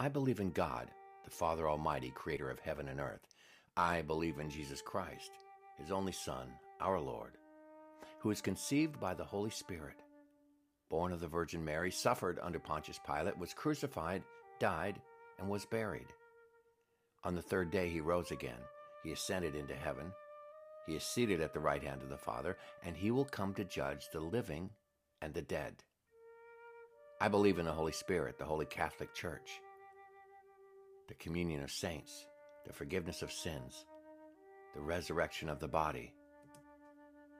I believe in God, the Father Almighty, creator of heaven and earth. I believe in Jesus Christ, his only Son, our Lord, who was conceived by the Holy Spirit, born of the Virgin Mary, suffered under Pontius Pilate, was crucified, died, and was buried. On the third day he rose again. He ascended into heaven. He is seated at the right hand of the Father, and he will come to judge the living and the dead. I believe in the Holy Spirit, the Holy Catholic Church, the communion of saints, the forgiveness of sins, the resurrection of the body,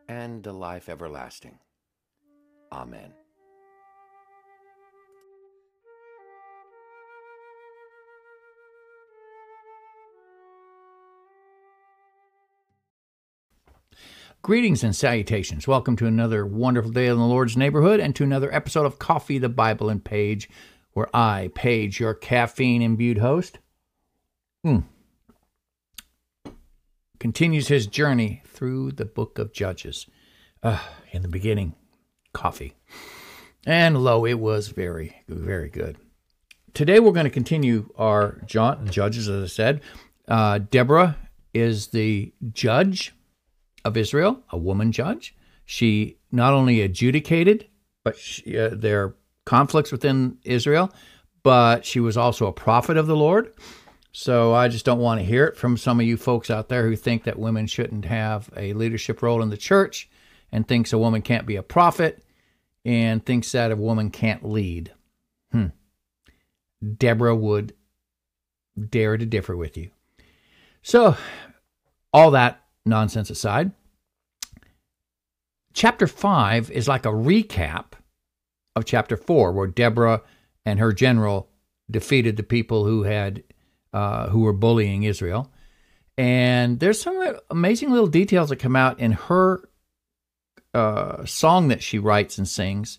and the life everlasting. Amen. Greetings and salutations. Welcome to another wonderful day in the Lord's neighborhood and to another episode of Coffee, the Bible, and Paige, where I, Paige, your caffeine imbued host, mm, continues his journey through the book of Judges. Uh, in the beginning, coffee. And lo, it was very, very good. Today we're going to continue our jaunt Judges, as I said. Uh, Deborah is the judge of Israel, a woman judge. She not only adjudicated, but she, uh, their conflicts within Israel, but she was also a prophet of the Lord. So I just don't want to hear it from some of you folks out there who think that women shouldn't have a leadership role in the church and thinks a woman can't be a prophet and thinks that a woman can't lead. Hmm. Deborah would dare to differ with you. So, all that nonsense aside, chapter 5 is like a recap of chapter 4, where Deborah and her general defeated the people who had uh, who were bullying Israel. And there's some amazing little details that come out in her uh, song that she writes and sings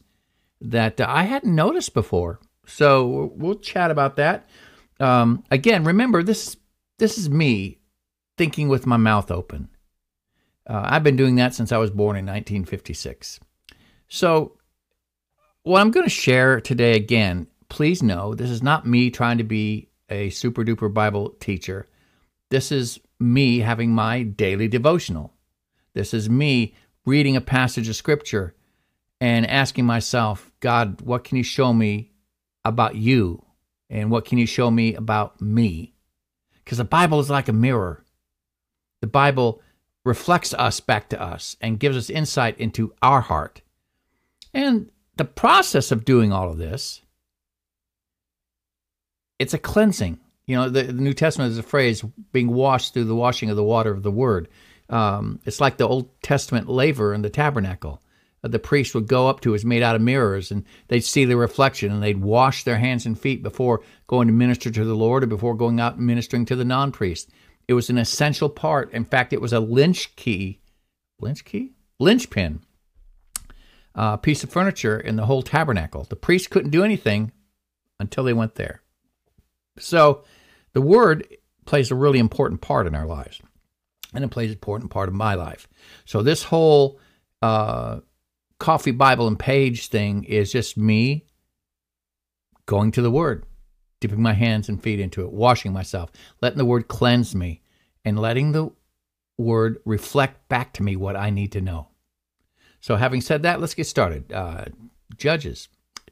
that I hadn't noticed before. So we'll chat about that. Um, again, remember this. This is me thinking with my mouth open. Uh, I've been doing that since I was born in 1956. So, what I'm going to share today again, please know this is not me trying to be a super duper Bible teacher. This is me having my daily devotional. This is me reading a passage of scripture and asking myself, God, what can you show me about you? And what can you show me about me? Because the Bible is like a mirror. The Bible reflects us back to us and gives us insight into our heart. And the process of doing all of this, it's a cleansing. You know, the, the New Testament is a phrase being washed through the washing of the water of the word. Um, it's like the Old Testament laver in the tabernacle. Uh, the priest would go up to was made out of mirrors, and they'd see the reflection, and they'd wash their hands and feet before going to minister to the Lord or before going out and ministering to the non-priest. It was an essential part. In fact, it was a lynch key, lynch key, linchpin uh, piece of furniture in the whole tabernacle. The priest couldn't do anything until they went there. So, the word plays a really important part in our lives, and it plays an important part of my life. So, this whole uh, coffee Bible and Paige thing is just me going to the Word, dipping my hands and feet into it, washing myself, letting the word cleanse me, and letting the word reflect back to me what I need to know. So, having said that, let's get started. Uh, Judges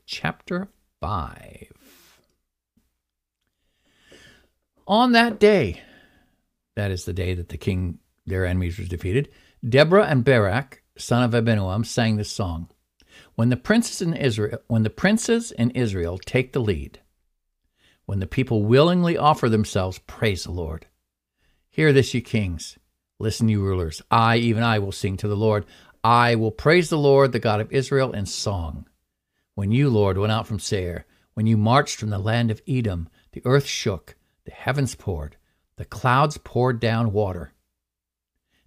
chapter 5. On that day, that is the day that the king, their enemies, was defeated, Deborah and Barak, son of Abinoam, sang this song. When the princes in Israel, when the princes in Israel take the lead, when the people willingly offer themselves, praise the Lord. Hear this, you kings. Listen, you rulers. I, even I, will sing to the Lord. I will praise the Lord, the God of Israel, in song. When you, Lord, went out from Seir, when you marched from the land of Edom, the earth shook, the heavens poured, the clouds poured down water.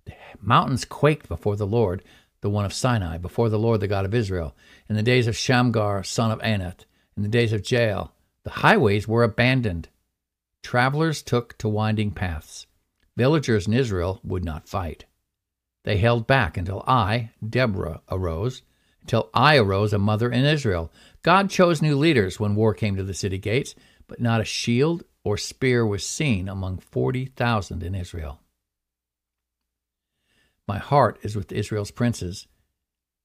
The mountains quaked before the Lord, the one of Sinai, before the Lord, the God of Israel. In the days of Shamgar, son of Anath, in the days of Jael, the highways were abandoned. Travelers took to winding paths. Villagers in Israel would not fight. They held back until I, Deborah, arose, until I arose a mother in Israel. God chose new leaders when war came to the city gates, but not a shield or spear was seen among 40,000 in Israel. My heart is with Israel's princes,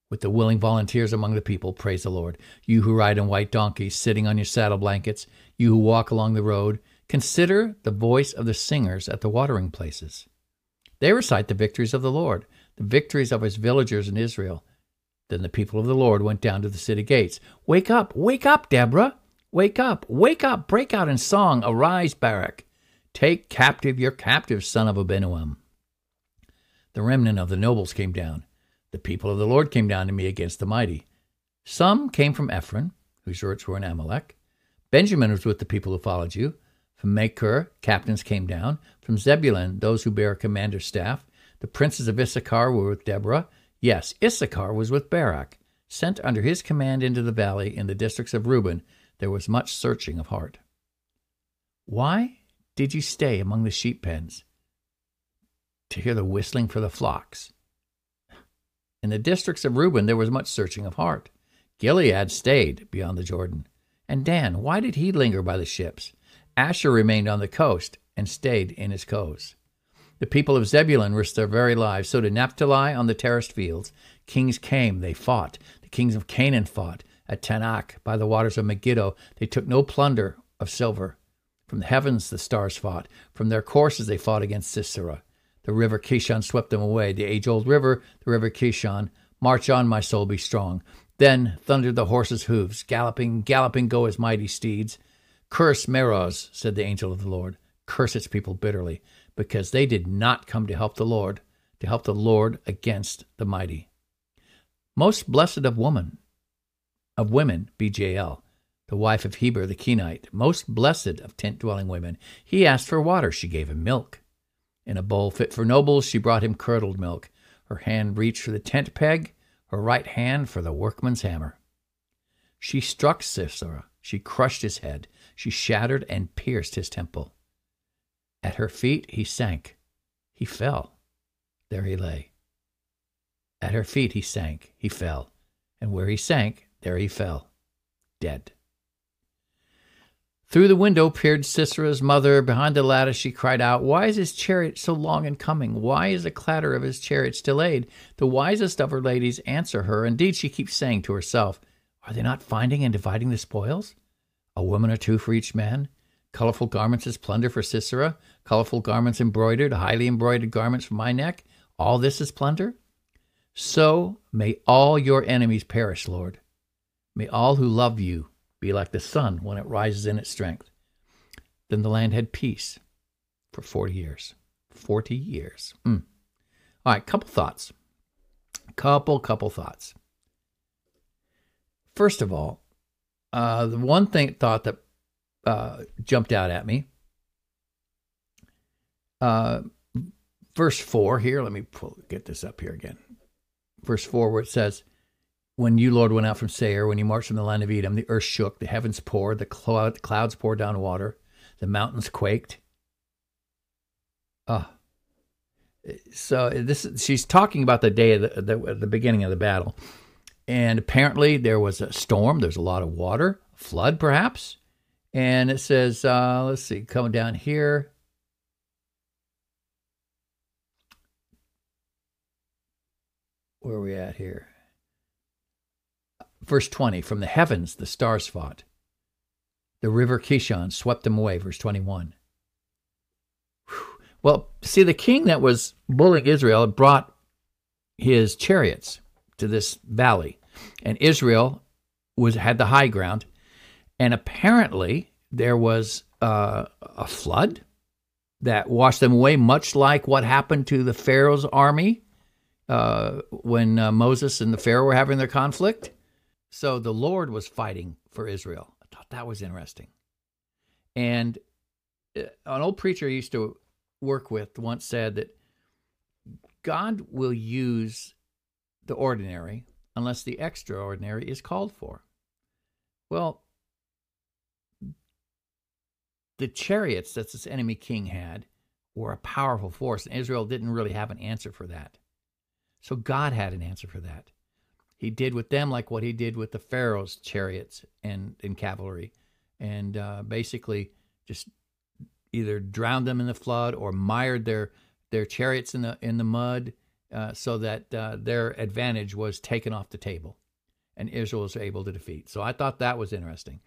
with the willing volunteers among the people. Praise the Lord. You who ride on white donkeys, sitting on your saddle blankets, you who walk along the road, consider the voice of the singers at the watering places. They recite the victories of the Lord, the victories of his villagers in Israel. Then the people of the Lord went down to the city gates. Wake up, wake up, Deborah! Wake up, wake up, break out in song, arise, Barak. Take captive your captive, son of Abinoam. The remnant of the nobles came down. The people of the Lord came down to me against the mighty. Some came from Ephraim, whose roots were in Amalek. Benjamin was with the people who followed you. From captains came down. From Zebulun, those who bear a commander's staff. The princes of Issachar were with Deborah. Yes, Issachar was with Barak. Sent under his command into the valley in the districts of Reuben, there was much searching of heart. Why did you stay among the sheep pens? To hear the whistling for the flocks. In the districts of Reuben, there was much searching of heart. Gilead stayed beyond the Jordan. And Dan, why did he linger by the ships? Asher remained on the coast and stayed in his coves. The people of Zebulun risked their very lives. So did Naphtali on the terraced fields. Kings came, they fought. The kings of Canaan fought. At Taanach, by the waters of Megiddo, they took no plunder of silver. From the heavens the stars fought. From their courses they fought against Sisera. The river Kishon swept them away. The age old river, the river Kishon. March on, my soul, be strong. Then thundered the horses' hoofs. Galloping, galloping go his mighty steeds. Curse Meroz, said the angel of the Lord. Curse its people bitterly, because they did not come to help the Lord, to help the Lord against the mighty. Most blessed of woman, of women, be Jael, the wife of Heber the Kenite, most blessed of tent dwelling women. He asked for water, she gave him milk. In a bowl fit for nobles, she brought him curdled milk. Her hand reached for the tent peg, her right hand for the workman's hammer. She struck Sisera, she crushed his head, she shattered and pierced his temple. At her feet he sank, he fell. There he lay. At her feet he sank, he fell, and where he sank, there he fell, dead. Through the window peered Sisera's mother. Behind the lattice she cried out, Why is his chariot so long in coming? Why is the clatter of his chariots delayed? The wisest of her ladies answer her. Indeed, she keeps saying to herself, Are they not finding and dividing the spoils? A woman or two for each man? Colorful garments as plunder for Sisera? Colorful garments embroidered, highly embroidered garments for my neck? All this is plunder? So may all your enemies perish, Lord. May all who love you be like the sun when it rises in its strength. Then the land had peace for 40 years. 40 years. Mm. All right, couple thoughts. Couple, couple thoughts. First of all, uh, the one thing thought that uh, jumped out at me, uh, verse four here. Let me pull, get this up here again. Verse four, where it says, when you, Lord, went out from Seir, when you marched from the land of Edom, the earth shook, the heavens poured, the cloud, clouds poured down water, the mountains quaked. Ah. So this she's talking about the day of the, the, the beginning of the battle. And apparently there was a storm, there's a lot of water, flood perhaps. And it says, uh, let's see, coming down here. Where are we at here? Verse 20 From the heavens the stars fought. The river Kishon swept them away. Verse 21. Well, see, the king that was bullying Israel brought his chariots to this valley, and Israel was had the high ground, and apparently there was uh, a flood that washed them away, much like what happened to the Pharaoh's army uh, when uh, Moses and the Pharaoh were having their conflict. So the Lord was fighting for Israel. I thought that was interesting. And uh, an old preacher I used to work with once said that God will use the ordinary unless the extraordinary is called for. Well, the chariots that this enemy king had were a powerful force, and Israel didn't really have an answer for that. So God had an answer for that. He did with them like what he did with the Pharaoh's chariots and, and cavalry. and uh, basically just either drowned them in the flood or mired their their chariots in the in the mud, uh, so that uh, their advantage was taken off the table, and Israel was able to defeat. So I thought that was interesting.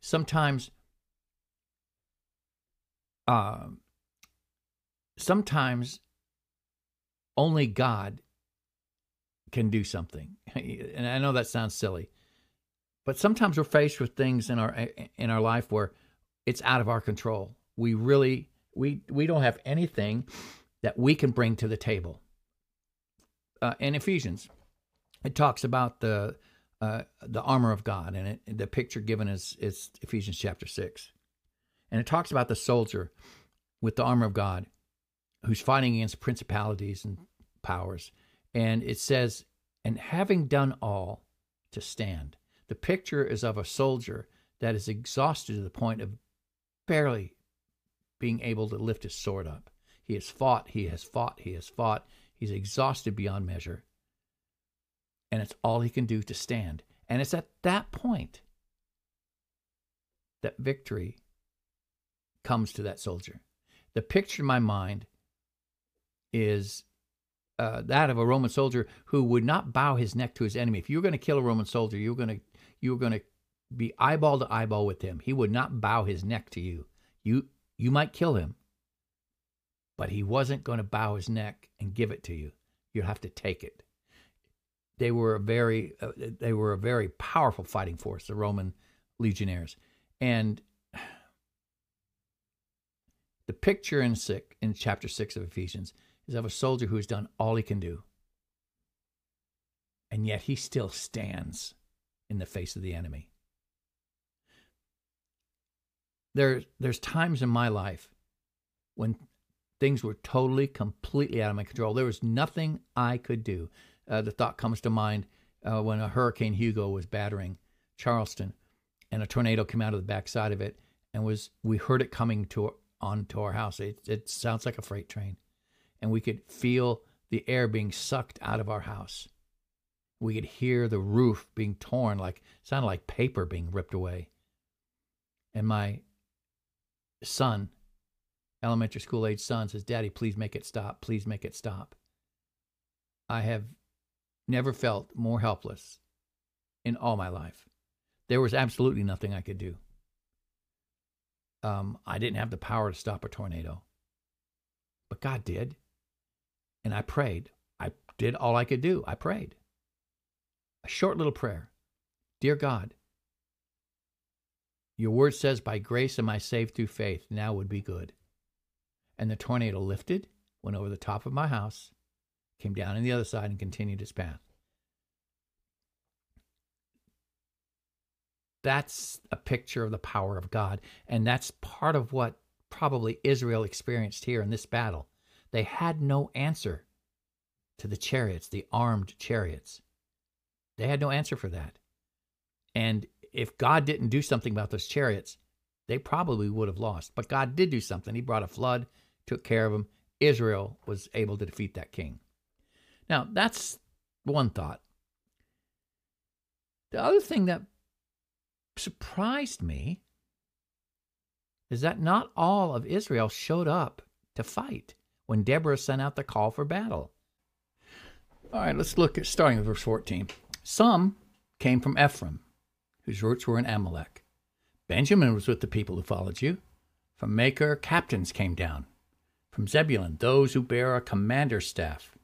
Sometimes, uh, sometimes only God can do something, and I know that sounds silly, but sometimes we're faced with things in our in our life where it's out of our control. We really we we don't have anything that we can bring to the table. Uh, in Ephesians, it talks about the uh, the armor of God, and it, the picture given is is Ephesians chapter six, and it talks about the soldier with the armor of God who's fighting against principalities and powers, and it says, and having done all, to stand. The picture is of a soldier that is exhausted to the point of barely being able to lift his sword up. He has fought, he has fought, he has fought. He's exhausted beyond measure. And it's all he can do to stand. And it's at that point that victory comes to that soldier. The picture in my mind is uh, that of a Roman soldier who would not bow his neck to his enemy. If you were going to kill a Roman soldier, you were going to you were going to be eyeball to eyeball with him. He would not bow his neck to you. You you might kill him, but he wasn't going to bow his neck and give it to you. You have to take it. They were a very uh, they were a very powerful fighting force, the Roman legionaries, and the picture in six, in chapter six of Ephesians is of a soldier who has done all he can do, and yet he still stands in the face of the enemy. There, there's times in my life when things were totally, completely out of my control. There was nothing I could do. Uh, the thought comes to mind uh, when a Hurricane Hugo was battering Charleston, and a tornado came out of the backside of it, and was we heard it coming to onto our house. It, it sounds like a freight train, and we could feel the air being sucked out of our house. We could hear the roof being torn, like sounded like paper being ripped away. And my son, elementary school age son, says, Daddy, please make it stop. Please make it stop. I have never felt more helpless in all my life. There was absolutely nothing I could do. Um, I didn't have the power to stop a tornado, but God did. And I prayed. I did all I could do. I prayed a short little prayer Dear God, your word says, By grace am I saved through faith. Now would be good. And the tornado lifted, went over the top of my house, came down on the other side, and continued its path. That's a picture of the power of God. And that's part of what probably Israel experienced here in this battle. They had no answer to the chariots, the armed chariots. They had no answer for that. And if God didn't do something about those chariots, they probably would have lost. But God did do something. He brought a flood, took care of them. Israel was able to defeat that king. Now, that's one thought. The other thing that surprised me is that not all of Israel showed up to fight when Deborah sent out the call for battle. All right, let's look at starting with verse 14. Some came from Ephraim, whose roots were in Amalek. Benjamin was with the people who followed you. From Machir, captains came down. From Zebulun, those who bear a commander's staff.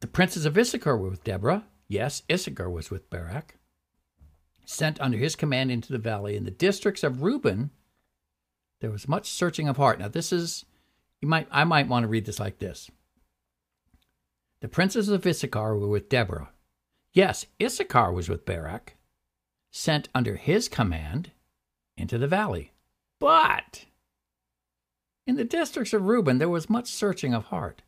The princes of Issachar were with Deborah. Yes, Issachar was with Barak. Sent under his command into the valley. In the districts of Reuben, there was much searching of heart. Now, this is, you might, I might want to read this like this. The princes of Issachar were with Deborah. Yes, Issachar was with Barak, sent under his command into the valley. But in the districts of Reuben there was much searching of heart.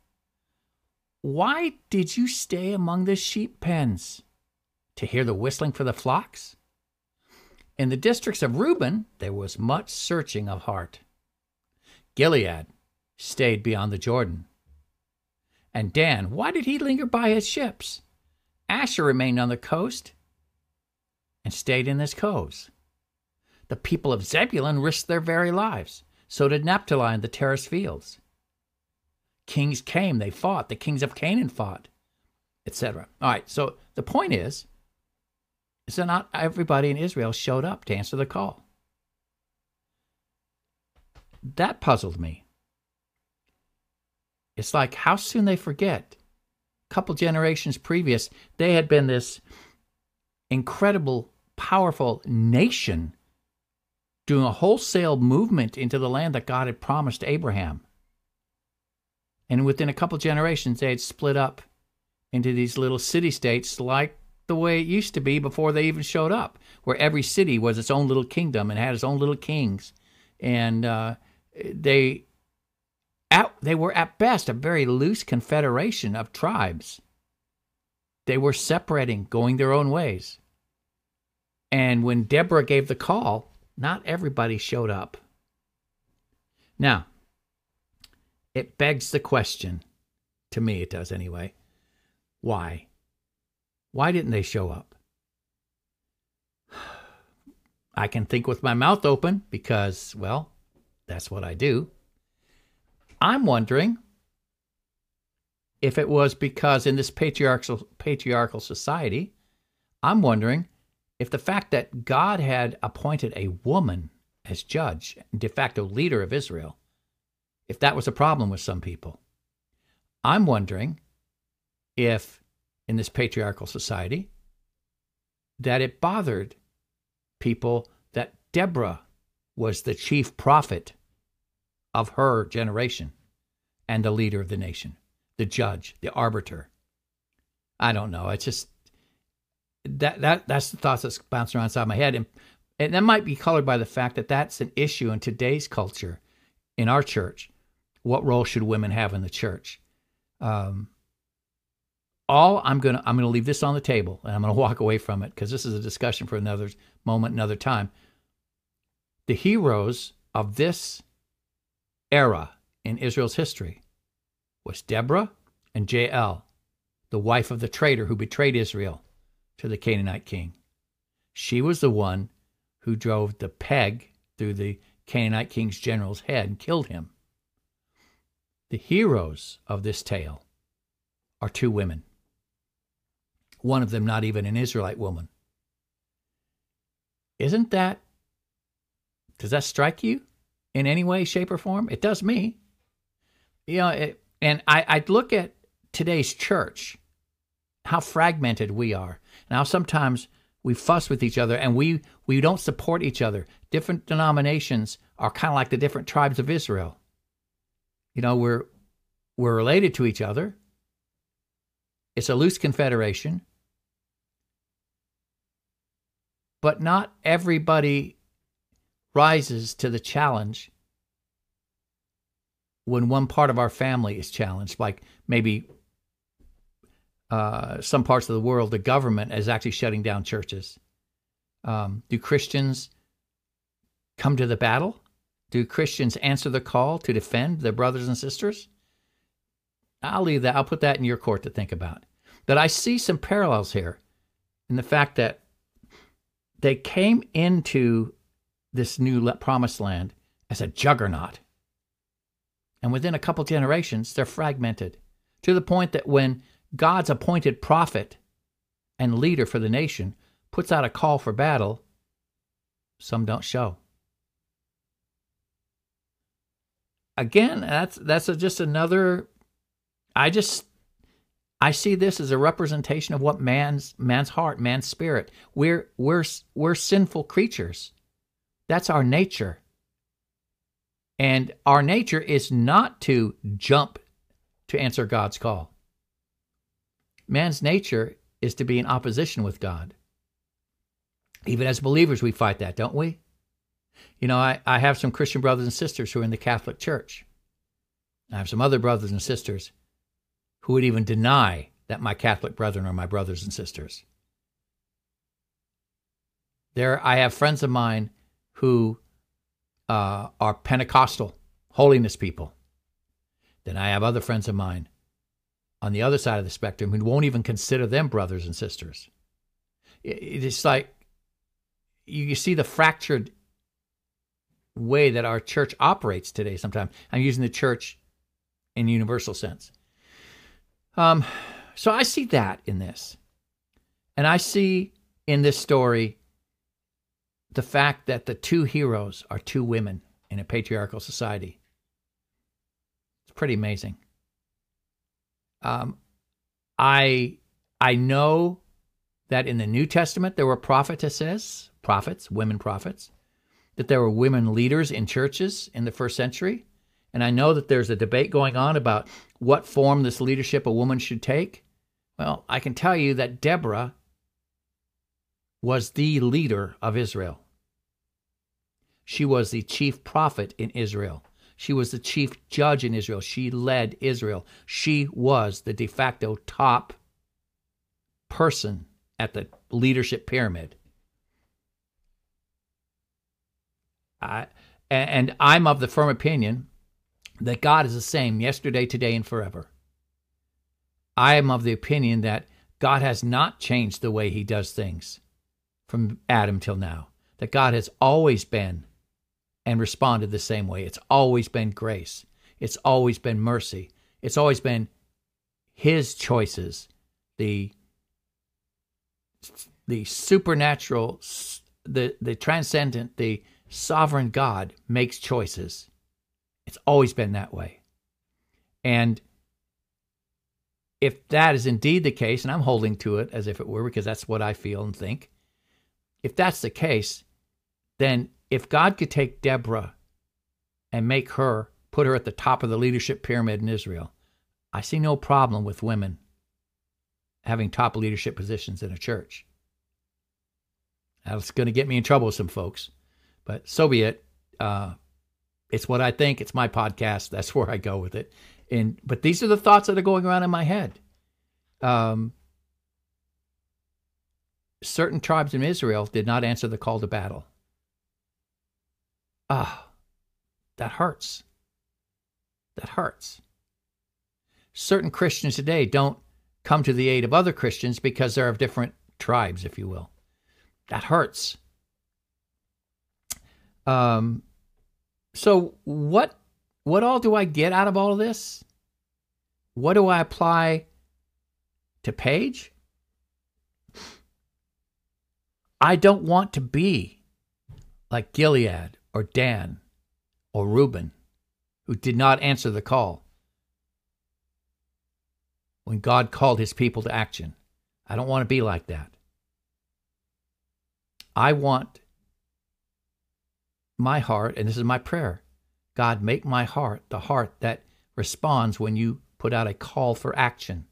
Why did you stay among the sheep pens? To hear the whistling for the flocks? In the districts of Reuben there was much searching of heart. Gilead stayed beyond the Jordan. And Dan, why did he linger by his ships? Asher remained on the coast and stayed in his coves. the people of Zebulun risked their very lives. So did Naphtali and the terraced fields. Kings came, they fought. The kings of Canaan fought, etc. All right, so the point is, is that not everybody in Israel showed up to answer the call. That puzzled me. It's like how soon they forget. A couple generations previous, they had been this incredible, powerful nation doing a wholesale movement into the land that God had promised Abraham. And within a couple generations, they had split up into these little city states like the way it used to be before they even showed up, where every city was its own little kingdom and had its own little kings. And uh, they at, they were at best a very loose confederation of tribes. They were separating, going their own ways. And when Deborah gave the call, not everybody showed up. Now, it begs the question, to me it does anyway, why? Why didn't they show up? I can think with my mouth open because, well, that's what I do. I'm wondering if it was because in this patriarchal patriarchal society, I'm wondering if the fact that God had appointed a woman as judge, de facto leader of Israel, if that was a problem with some people. I'm wondering if in this patriarchal society that it bothered people that Deborah was the chief prophet of her generation and the leader of the nation, the judge, the arbiter. I don't know. It's just that that that's the thoughts that's bouncing around inside my head, and and that might be colored by the fact that that's an issue in today's culture, in our church. What role should women have in the church? Um, all I'm gonna I'm gonna leave this on the table, and I'm gonna walk away from it because this is a discussion for another moment, another time. The heroes of this era in Israel's history was Deborah and Jael, the wife of the traitor who betrayed Israel to the Canaanite king. She was the one who drove the peg through the Canaanite king's general's head and killed him. The heroes of this tale are two women, one of them not even an Israelite woman. Isn't that, does that strike you? in any way, shape, or form? It does me. You know, it, and I, I'd look at today's church, how fragmented we are, and how sometimes we fuss with each other and we, we don't support each other. Different denominations are kind of like the different tribes of Israel. You know, we're we're related to each other. It's a loose confederation. But not everybody rises to the challenge when one part of our family is challenged, like maybe uh, some parts of the world, the government is actually shutting down churches. Um, do Christians come to the battle? Do Christians answer the call to defend their brothers and sisters? I'll leave that. I'll put that in your court to think about. But I see some parallels here in the fact that they came into this new promised land as a juggernaut. And within a couple generations, they're fragmented to the point that when God's appointed prophet and leader for the nation puts out a call for battle, some don't show. Again, that's that's a, just another. I just I see this as a representation of what man's man's heart, man's spirit. We're we're we're sinful creatures. That's our nature. And our nature is not to jump to answer God's call. Man's nature is to be in opposition with God. Even as believers, we fight that, don't we? You know, I, I have some Christian brothers and sisters who are in the Catholic Church. I have some other brothers and sisters who would even deny that my Catholic brethren are my brothers and sisters. There, I have friends of mine who uh, are Pentecostal, holiness people. Then I have other friends of mine on the other side of the spectrum who won't even consider them brothers and sisters. It's like you see the fractured way that our church operates today sometimes. I'm using the church in universal sense. Um, so I see that in this. And I see in this story the fact that the two heroes are two women in a patriarchal society. It's pretty amazing. Um, I I know that in the New Testament there were prophetesses, prophets, women prophets, that there were women leaders in churches in the first century. And I know that there's a debate going on about what form this leadership a woman should take. Well, I can tell you that Deborah was the leader of Israel. She was the chief prophet in Israel. She was the chief judge in Israel. She led Israel. She was the de facto top person at the leadership pyramid. I, and I'm of the firm opinion that God is the same yesterday, today, and forever. I am of the opinion that God has not changed the way he does things from Adam till now, that God has always been and responded the same way. It's always been grace, it's always been mercy, it's always been his choices, the the supernatural, the the transcendent, the sovereign God makes choices. It's always been that way. And if that is indeed the case, and I'm holding to it as if it were because that's what I feel and think, if that's the case, then if God could take Deborah and make her, put her at the top of the leadership pyramid in Israel, I see no problem with women having top leadership positions in a church. That's going to get me in trouble with some folks, but so be it. Uh, it's what I think. It's my podcast. That's where I go with it. And but these are the thoughts that are going around in my head. Um, certain tribes in Israel did not answer the call to battle. Ah, that hurts. That hurts. Certain Christians today don't come to the aid of other Christians because they're of different tribes, if you will. That hurts. Um, so what what all do I get out of all of this? What do I apply to Paige? I don't want to be like Gilead or Dan or Reuben, who did not answer the call when God called his people to action. I don't want to be like that. I want my heart, and this is my prayer God, make my heart the heart that responds when you put out a call for action.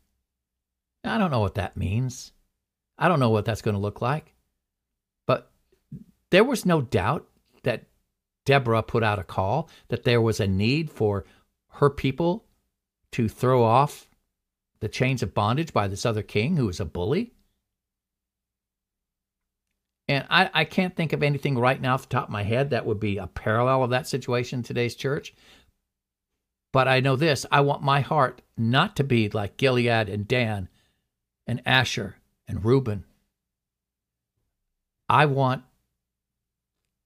I don't know what that means. I don't know what that's going to look like. But there was no doubt that Deborah put out a call, that there was a need for her people to throw off the chains of bondage by this other king who was a bully. And I, I can't think of anything right now off the top of my head that would be a parallel of that situation in today's church. But I know this I want my heart not to be like Gilead and Dan and Asher and Reuben. I want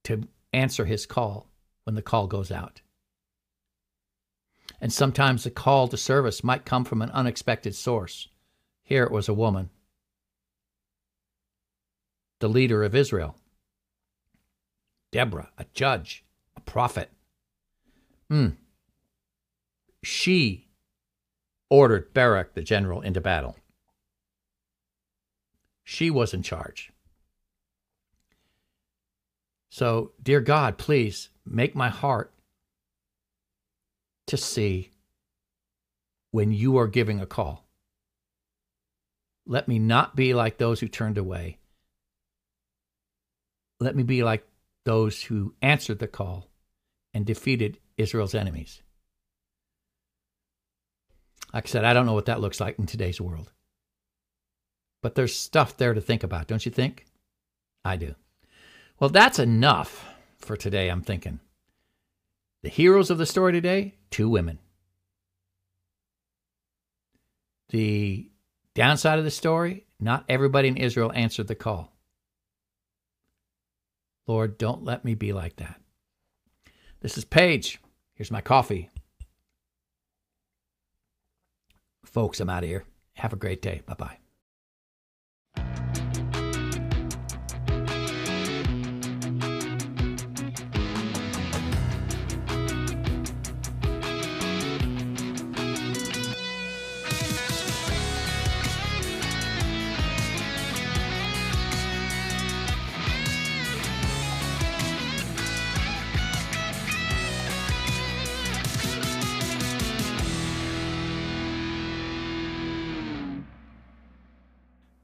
to answer his call when the call goes out. And sometimes the call to service might come from an unexpected source. Here it was a woman the leader of Israel. Deborah, a judge, a prophet. Hmm. She ordered Barak, the general, into battle. She was in charge. So, dear God, please make my heart to see when you are giving a call. Let me not be like those who turned away let me be like those who answered the call and defeated Israel's enemies. Like I said, I don't know what that looks like in today's world. But there's stuff there to think about, don't you think? I do. Well, that's enough for today, I'm thinking. The heroes of the story today two women. The downside of the story not everybody in Israel answered the call. Lord, don't let me be like that. This is Paige. Here's my coffee. Folks, I'm out of here. Have a great day. Bye bye.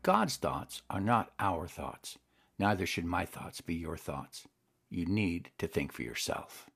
God's thoughts are not our thoughts. Neither should my thoughts be your thoughts. You need to think for yourself.